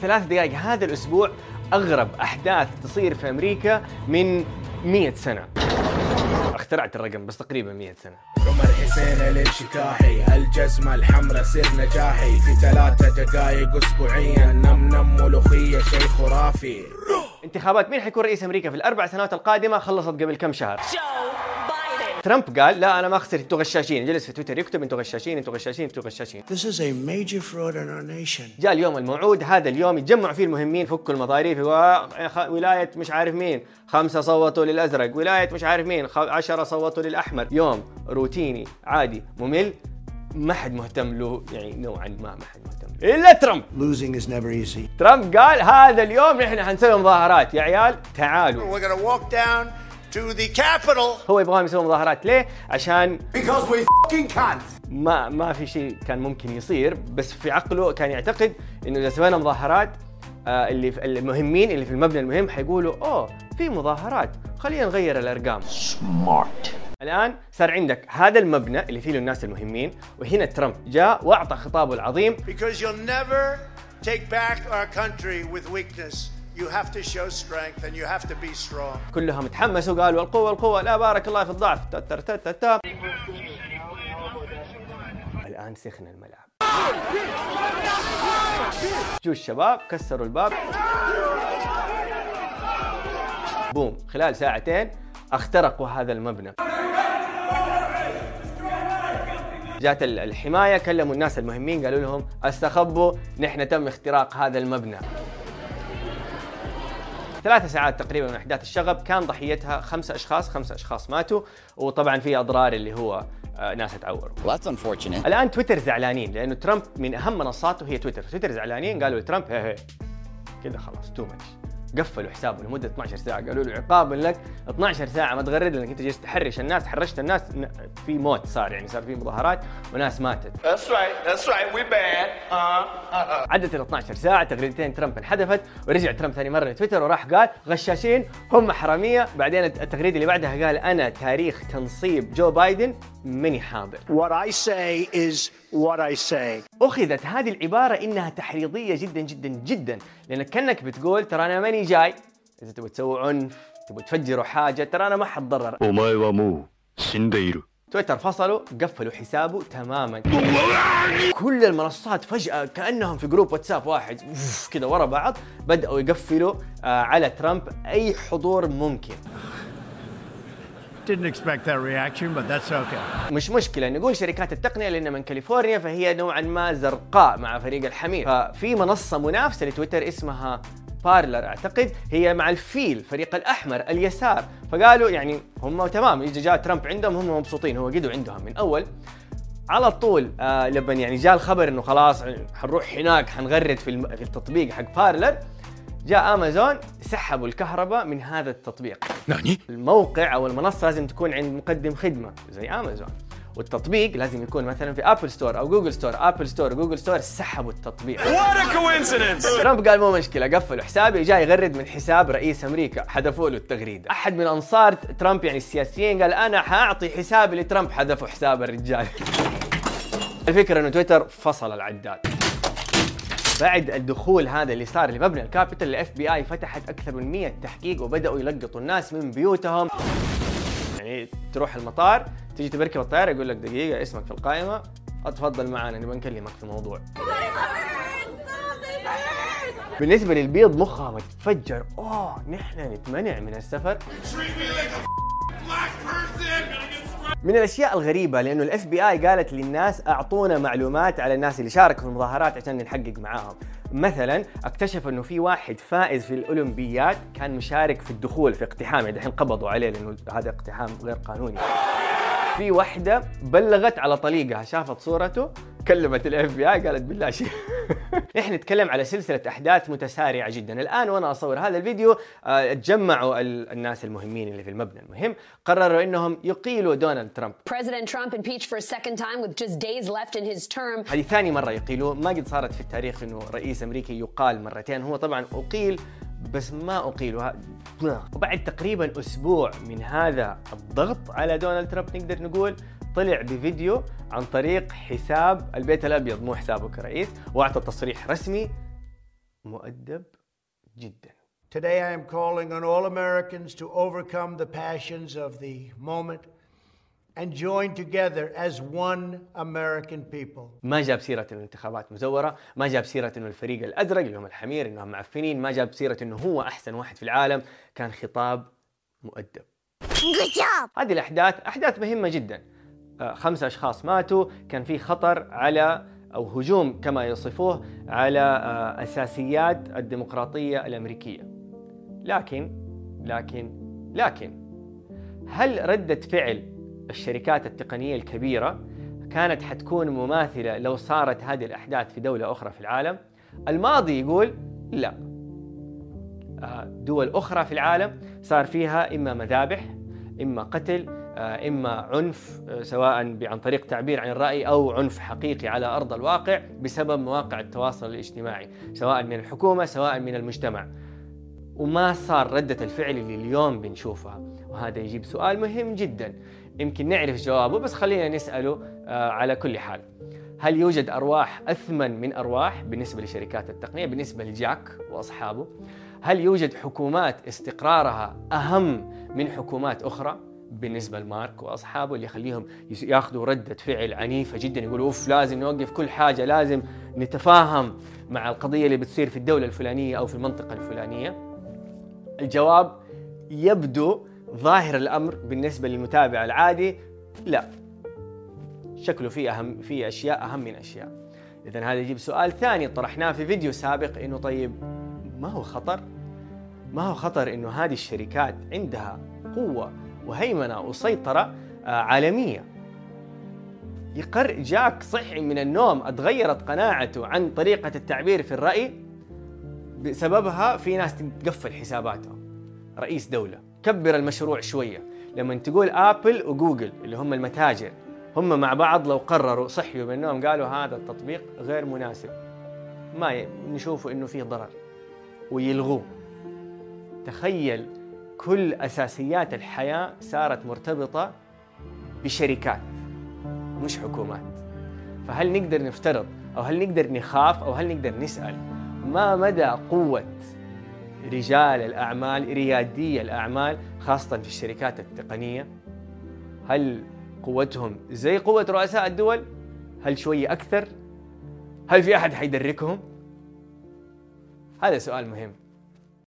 ثلاث دقائق. هذا الأسبوع أغرب أحداث تصير في أمريكا من 100 سنة. اخترعت الرقم بس تقريبا 100 سنة. عمر حسين الإنشكاحي الجزمة الحمراء سر نجاحي. في ثلاثة دقايق اسبوعيا نم نم ملوخية شيء خرافي انتخابات مين حيكون رئيس أمريكا في الأربع سنوات القادمة؟ خلصت قبل كم شهر؟ ترامب قال لا أنا ما خسرت أنتوا غشاشين. جلس في تويتر يكتب أنتوا غشاشين أنتوا غشاشين أنتوا غشاشين. This is a major fraud in our nation. جاء اليوم الموعود هذا اليوم يتجمعوا فيه المهمين فكوا المظاريف خ- ولاية مش عارف مين خمسة صوتوا للأزرق ولاية مش عارف مين عشرة صوتوا للأحمر. يوم روتيني عادي ممل ما حد مهتم له يعني نوعا ما ما حد مهتم له إلا ترامب. Losing is never easy. ترامب قال هذا اليوم نحن حنسوي مظاهرات. يا عيال تعالوا. We're to walk down to the Capitol. هو يبغاهم يسووا مظاهرات ليه؟ عشان Because we fucking can't. ما ما في شيء كان ممكن يصير بس في عقله كان يعتقد إنه إذا سوينا مظاهرات آه، اللي في المهمين اللي في المبنى المهم حيقولوا أوه في مظاهرات خلينا نغير الأرقام سمارت الآن صار عندك هذا المبنى اللي فيه الناس المهمين وهنا ترامب جاء وأعطى خطابه العظيم Because you'll never take back our country with weakness. You have to show strength and you have to be strong. كلهم تحمسوا قالوا القوة القوة لا بارك الله في الضعف. تا تا تا. الآن سخن الملعب. جو الشباب؟ كسروا الباب. بوم. خلال ساعتين اخترقوا هذا المبنى. جات ال- الحماية كلموا الناس المهمين قالوا لهم أستخبوا نحن تم اختراق هذا المبنى. ثلاثة ساعات تقريبا من احداث الشغب. كان ضحيتها خمسة أشخاص خمسة أشخاص ماتوا وطبعا في أضرار اللي هو آه، ناس تعوروا Well, that's unfortunate. الآن تويتر زعلانين لأنه ترامب من أهم منصاته هي تويتر. تويتر زعلانين؟ قالوا لترامب هي هي. كذا خلاص too much قفلوا حسابه لمدة 12 ساعة قالوا له عقابا لك 12 ساعة ما تغرد لأنك أنت جالس تحرش الناس حرشت الناس في موت صار يعني صار في مظاهرات وناس ماتت That's right. That's right. We bad. Uh, عدت ال 12 ساعة تغريدتين ترامب انحذفت ورجع ترامب ثاني مرة لتويتر وراح قال غشاشين هم حرامية بعدين التغريدة اللي بعدها قال أنا تاريخ تنصيب جو بايدن ماني حاضر. What I say is what I say. أخذت هذه العبارة إنها تحريضية جدا جدا جدا لأنك كأنك بتقول ترى أنا ماني جاي. إذا تبغى تسوي عنف تبغى تفجروا حاجة ترى أنا ما حتضرر. تويتر فصلوا قفلوا حسابه تماما. كل المنصات فجأة كأنهم في group واتساب واحد كذا ورا بعض بدأوا يقفلوا آه، على ترامب أي حضور ممكن. Didn't expect that reaction, but that's okay. مش مشكلة نقول شركات التقنية لأن من كاليفورنيا فهي نوعا ما زرقاء مع فريق الحمير. ففي منصة منافسة لتويتر اسمها Parler أعتقد هي مع الفيل فريق الأحمر اليسار. فقالوا يعني هم تمام يجي جاء ترامب عندهم هم مبسوطين هو قدوا عندهم من أول. على طول آه لما يعني جاء الخبر إنه خلاص حنروح هناك حنغرد في التطبيق حق Parler. جاء آمازون سحبوا الكهرباء من هذا التطبيق. الموقع أو المنصة لازم تكون عند مقدم خدمة زي آمازون. والتطبيق لازم يكون مثلا في Apple Store أو Google Store Apple Store و Google Store سحبوا التطبيق. ترامب قال مو مشكلة قفلوا حسابي جاي يغرد من حساب رئيس أمريكا حذفوا له التغريدة. أحد من أنصار ترامب يعني السياسيين قال أنا حأعطي حسابي لترامب حذفوا حساب الرجال. الفكرة إنه تويتر فصل العداد. بعد الدخول هذا اللي صار لمبنى ال Capitol ال FBI فتحت أكثر من 100 تحقيق وبدأوا يلقطوا الناس من بيوتهم. يعني تروح المطار تيجي تركب الطيارة يقول لك دقيقة اسمك في القائمة اتفضل معنا نبغى نكلمك في موضوع بالنسبة للبيض مخها متفجر. أوه نحن نتمنع من السفر. من الأشياء الغريبة لأنه الاف بي اي قالت للناس أعطونا معلومات على الناس اللي شاركوا في المظاهرات عشان نحقق معاهم. مثلا اكتشف إنه في واحد فائز في الأولمبياد كان مشارك في الدخول في اقتحام يعني دحين قبضوا عليه لأنه هذا اقتحام غير قانوني. في واحدة بلغت على طليقها شافت صورته كلمت ال FBI قالت بالله شيء. إحنا نتكلم على سلسلة أحداث متسارعة جدا. الآن وأنا أصور هذا الفيديو آه، تجمعوا ال- الناس المهمين اللي في المبنى المهم. قرروا إنهم يقيلوا دونالد ترامب. President Trump impeached for a second time with just days left in his term. هذه ثاني مرة يقيلوه. ما قد صارت في التاريخ إنه رئيس أمريكي يقال مرتين. هو طبعا أقيل بس ما أقيل. وبعد تقريبا أسبوع من هذا الضغط على دونالد ترامب نقدر نقول طلع بفيديو عن طريق حساب البيت الأبيض مو حسابه كرئيس وأعطى تصريح رسمي مؤدب جدا Today, I am calling on all Americans to overcome the passions of the moment and join together as one American people. ما جاب سيرة إنه الانتخابات مزورة، ما جاب سيرة إنه الفريق الأزرق اللي هم الحمير انهم معفنين، ما جاب سيرة إنه هو أحسن واحد في العالم، كان خطاب مؤدب. هذه الأحداث أحداث مهمة جدا. آه، خمسة أشخاص ماتوا، كان في خطر على أو هجوم كما يصفوه على آه، أساسيات الديمقراطية الأمريكية. لكن لكن لكن هل ردة فعل الشركات التقنية الكبيرة كانت حتكون مماثلة لو صارت هذه الأحداث في دولة أخرى في العالم؟ الماضي يقول لا. آه، دول أخرى في العالم صار فيها إما مذابح إما قتل آه، إما عنف آه، سواء عن طريق تعبير عن الرأي أو عنف حقيقي على أرض الواقع بسبب مواقع التواصل الاجتماعي سواء من الحكومة سواء من المجتمع. وما صار ردة الفعل اللي اليوم بنشوفها. وهذا يجيب سؤال مهم جدا. يمكن نعرف جوابه بس خلينا نسأله آه، على كل حال. هل يوجد أرواح أثمن من أرواح بالنسبة لشركات التقنية بالنسبة لجاك وأصحابه؟ هل يوجد حكومات استقرارها أهم من حكومات أخرى؟ بالنسبة لمارك وأصحابه اللي يخليهم ياخذوا ردة فعل عنيفة جدا يقولوا أوف لازم نوقف كل حاجة لازم نتفاهم مع القضية اللي بتصير في الدولة الفلانية أو في المنطقة الفلانية. الجواب يبدو ظاهر الأمر بالنسبة للمتابع العادي. لا شكله في أهم في أشياء أهم من أشياء. اذا هذا يجيب سؤال ثاني. طرحناه في فيديو سابق إنه طيب ما هو خطر؟ ما هو خطر إنه هذه الشركات عندها قوة وهيمنة وسيطره آه، عالمية. يقر جاك صحي من النوم أتغيرت قناعته عن طريقة التعبير في الرأي. بسببها في ناس تقفل حساباتهم. رئيس دولة كبر المشروع شوية. لما تقول آبل وجوجل اللي هم المتاجر هم مع بعض لو قرروا صحيوا من النوم قالوا هذا التطبيق غير مناسب. ما نشوفوا إنه فيه ضرر. ويلغوه. تخيل كل أساسيات الحياة صارت مرتبطة بشركات مش حكومات فهل نقدر نفترض أو هل نقدر نخاف أو هل نقدر نسأل ما مدى قوة رجال الأعمال ريادي الأعمال خاصة في الشركات التقنية هل قوتهم زي قوة رؤساء الدول؟ هل شوية أكثر؟ هل في أحد حيدركهم؟ هذا سؤال مهم